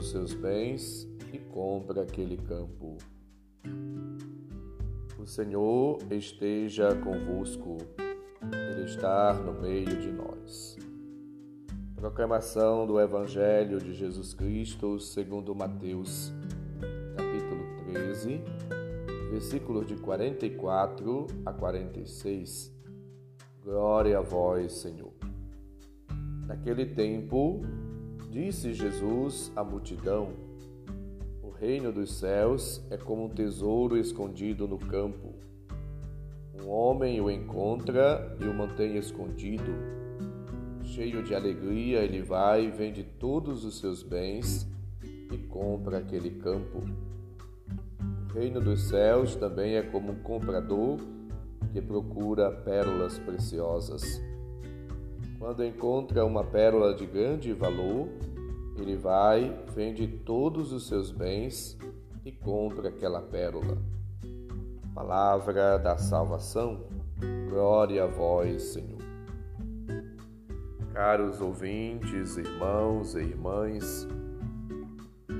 os seus bens e compra aquele campo. O Senhor esteja convosco, Ele está no meio de nós. Proclamação do Evangelho de Jesus Cristo segundo Mateus, capítulo 13, versículos de 44 a 46. Glória a vós, Senhor. Naquele tempo, disse Jesus à multidão: O reino dos céus é como um tesouro escondido no campo. Um homem o encontra e o mantém escondido. Cheio de alegria, ele vai, vende todos os seus bens e compra aquele campo. O reino dos céus também é como um comprador que procura pérolas preciosas. Quando encontra uma pérola de grande valor, ele vai, vende todos os seus bens e compra aquela pérola. Palavra da salvação, glória a vós, Senhor. Caros ouvintes, irmãos e irmãs,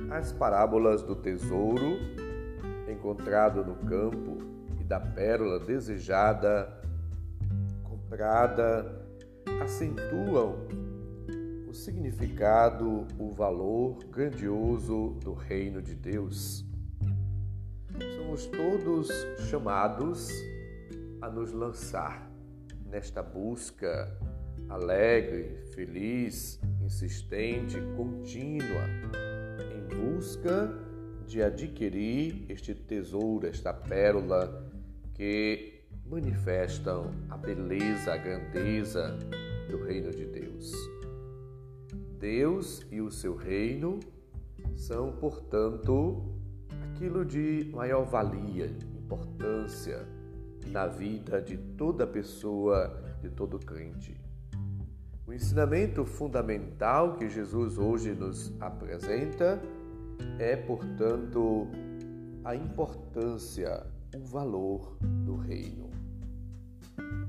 as parábolas do tesouro encontrado no campo e da pérola desejada, comprada, acentuam o significado, o valor grandioso do reino de Deus. Somos todos chamados a nos lançar nesta busca alegre, feliz, insistente, contínua, em busca de adquirir este tesouro, esta pérola que manifestam a beleza, a grandeza do reino de Deus. Deus e o seu reino são, portanto, aquilo de maior valia, importância na vida de toda pessoa, de todo crente. O ensinamento fundamental que Jesus hoje nos apresenta é, portanto, a importância, o valor do reino.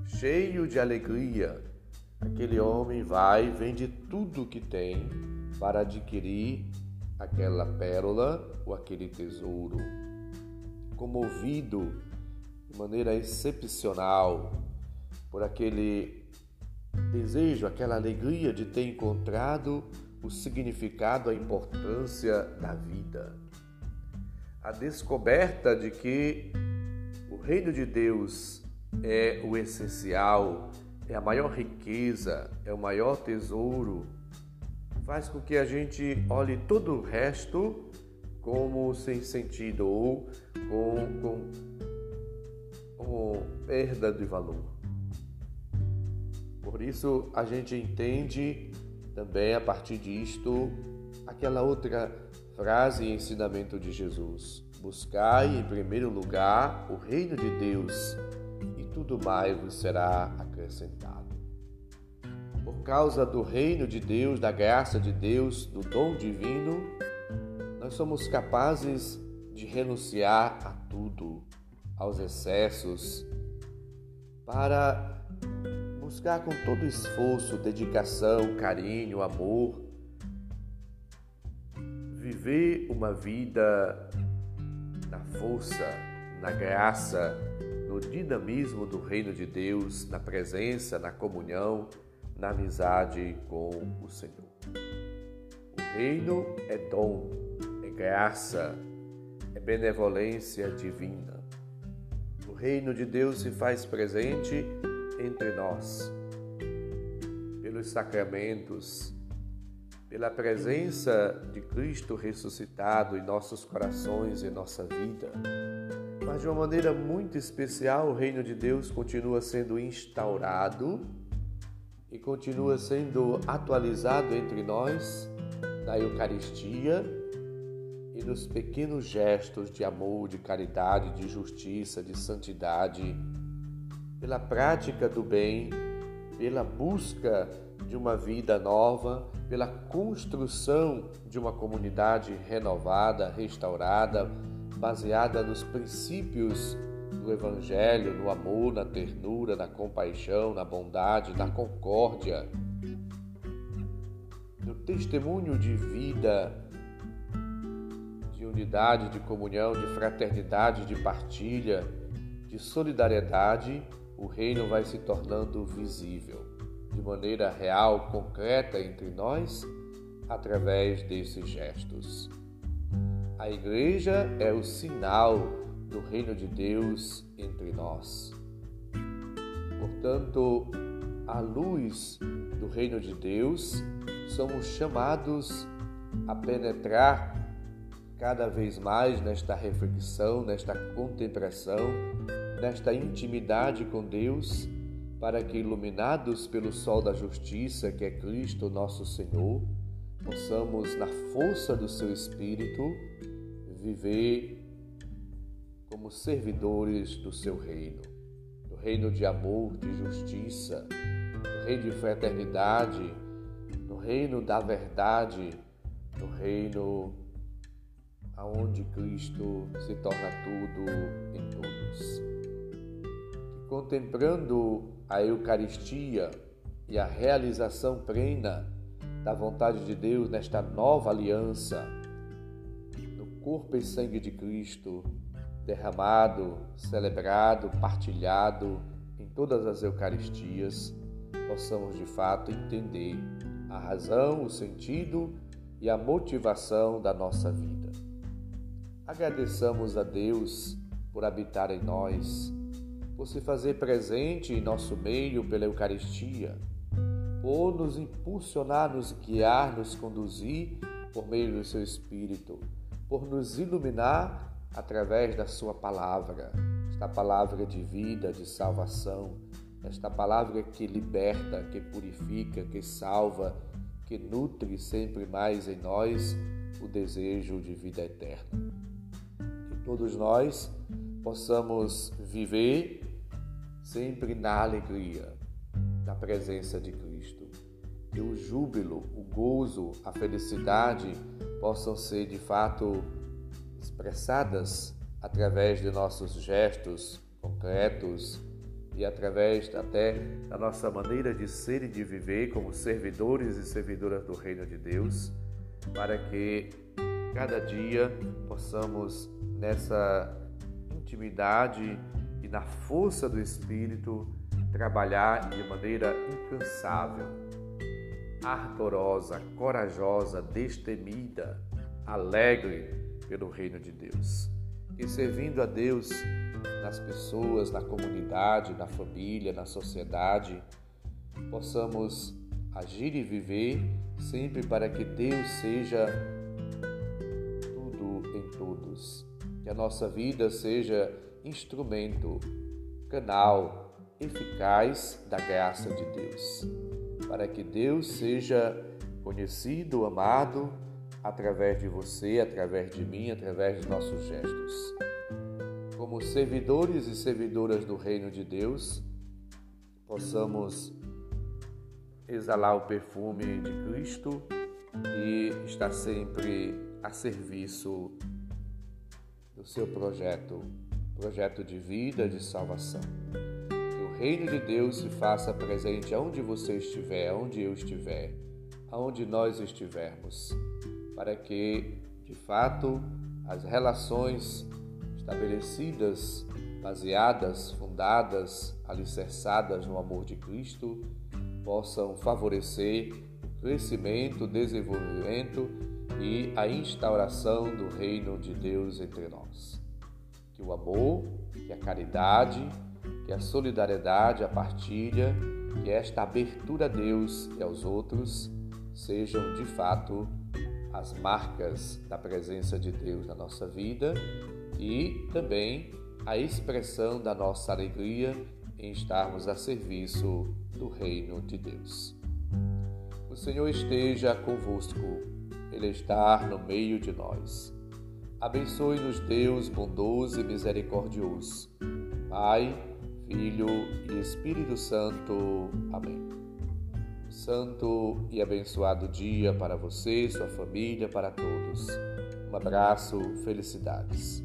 Cheio de alegria, aquele homem vai, vende tudo o que tem para adquirir aquela pérola ou aquele tesouro. Comovido de maneira excepcional por aquele desejo, aquela alegria de ter encontrado o significado, a importância da vida. A descoberta de que o reino de Deus é o essencial, é a maior riqueza, é o maior tesouro, faz com que a gente olhe todo o resto como sem sentido ou com, com, com perda de valor. Por isso a gente entende também a partir disto aquela outra frase e ensinamento de Jesus: Buscai em primeiro lugar o reino de Deus tudo mais vos será acrescentado. Por causa do reino de Deus, da graça de Deus, do dom divino, nós somos capazes de renunciar a tudo, aos excessos, para buscar com todo esforço, dedicação, carinho, amor, viver uma vida na força, na graça, no dinamismo do reino de Deus, na presença, na comunhão, na amizade com o Senhor. O reino é dom, é graça, é benevolência divina. O reino de Deus se faz presente entre nós pelos sacramentos, pela presença de Cristo ressuscitado em nossos corações e nossa vida. Mas de uma maneira muito especial, o reino de Deus continua sendo instaurado e continua sendo atualizado entre nós na Eucaristia e nos pequenos gestos de amor, de caridade, de justiça, de santidade, pela prática do bem, pela busca de uma vida nova, pela construção de uma comunidade renovada, restaurada, baseada nos princípios do Evangelho, no amor, na ternura, na compaixão, na bondade, na concórdia, no testemunho de vida de unidade, de comunhão, de fraternidade, de partilha, de solidariedade, o reino vai se tornando visível de maneira real, concreta entre nós, através desses gestos. A igreja é o sinal do reino de Deus entre nós. Portanto, à luz do reino de Deus, somos chamados a penetrar cada vez mais nesta reflexão, nesta contemplação, nesta intimidade com Deus, para que, iluminados pelo sol da justiça, que é Cristo nosso Senhor, possamos, na força do seu Espírito, viver como servidores do seu reino, do reino de amor, de justiça, do reino de fraternidade, do reino da verdade, do reino aonde Cristo se torna tudo em todos. Que contemplando a Eucaristia e a realização plena da vontade de Deus nesta nova aliança, corpo e sangue de Cristo, derramado, celebrado, partilhado em todas as Eucaristias, possamos de fato entender a razão, o sentido e a motivação da nossa vida. Agradeçamos a Deus por habitar em nós, por se fazer presente em nosso meio pela Eucaristia, por nos impulsionar, nos guiar, nos conduzir por meio do seu Espírito, por nos iluminar através da Sua palavra, esta palavra de vida, de salvação, esta palavra que liberta, que purifica, que salva, que nutre sempre mais em nós o desejo de vida eterna todos nós possamos viver sempre na alegria da presença de Cristo. Que o júbilo, o gozo, a felicidade possam ser de fato expressadas através de nossos gestos concretos e através até da nossa maneira de ser e de viver como servidores e servidoras do reino de Deus, para que cada dia possamos nessa intimidade e na força do Espírito trabalhar de maneira incansável, ardorosa, corajosa, destemida, alegre pelo reino de Deus. E servindo a Deus nas pessoas, na comunidade, na família, na sociedade, possamos agir e viver sempre para que Deus seja todos. Que a nossa vida seja instrumento, canal eficaz da graça de Deus, para que Deus seja conhecido, amado através de você, através de mim, através de nossos gestos. Como servidores e servidoras do reino de Deus, possamos exalar o perfume de Cristo e estar sempre a serviço do seu projeto, projeto de vida, de salvação. Reino de Deus se faça presente aonde você estiver, aonde eu estiver, aonde nós estivermos, para que, de fato, as relações estabelecidas, baseadas, fundadas, alicerçadas no amor de Cristo, possam favorecer o crescimento, o desenvolvimento e a instauração do reino de Deus entre nós. Que o amor, que a caridade, que a solidariedade, a partilha, que esta abertura a Deus e aos outros sejam de fato as marcas da presença de Deus na nossa vida e também a expressão da nossa alegria em estarmos a serviço do reino de Deus. O Senhor esteja convosco ele está no meio de nós. Abençoe-nos, Deus bondoso e misericordioso. Pai, Filho e Espírito Santo. Amém. Santo e abençoado dia para você, sua família, para todos. Um abraço, felicidades.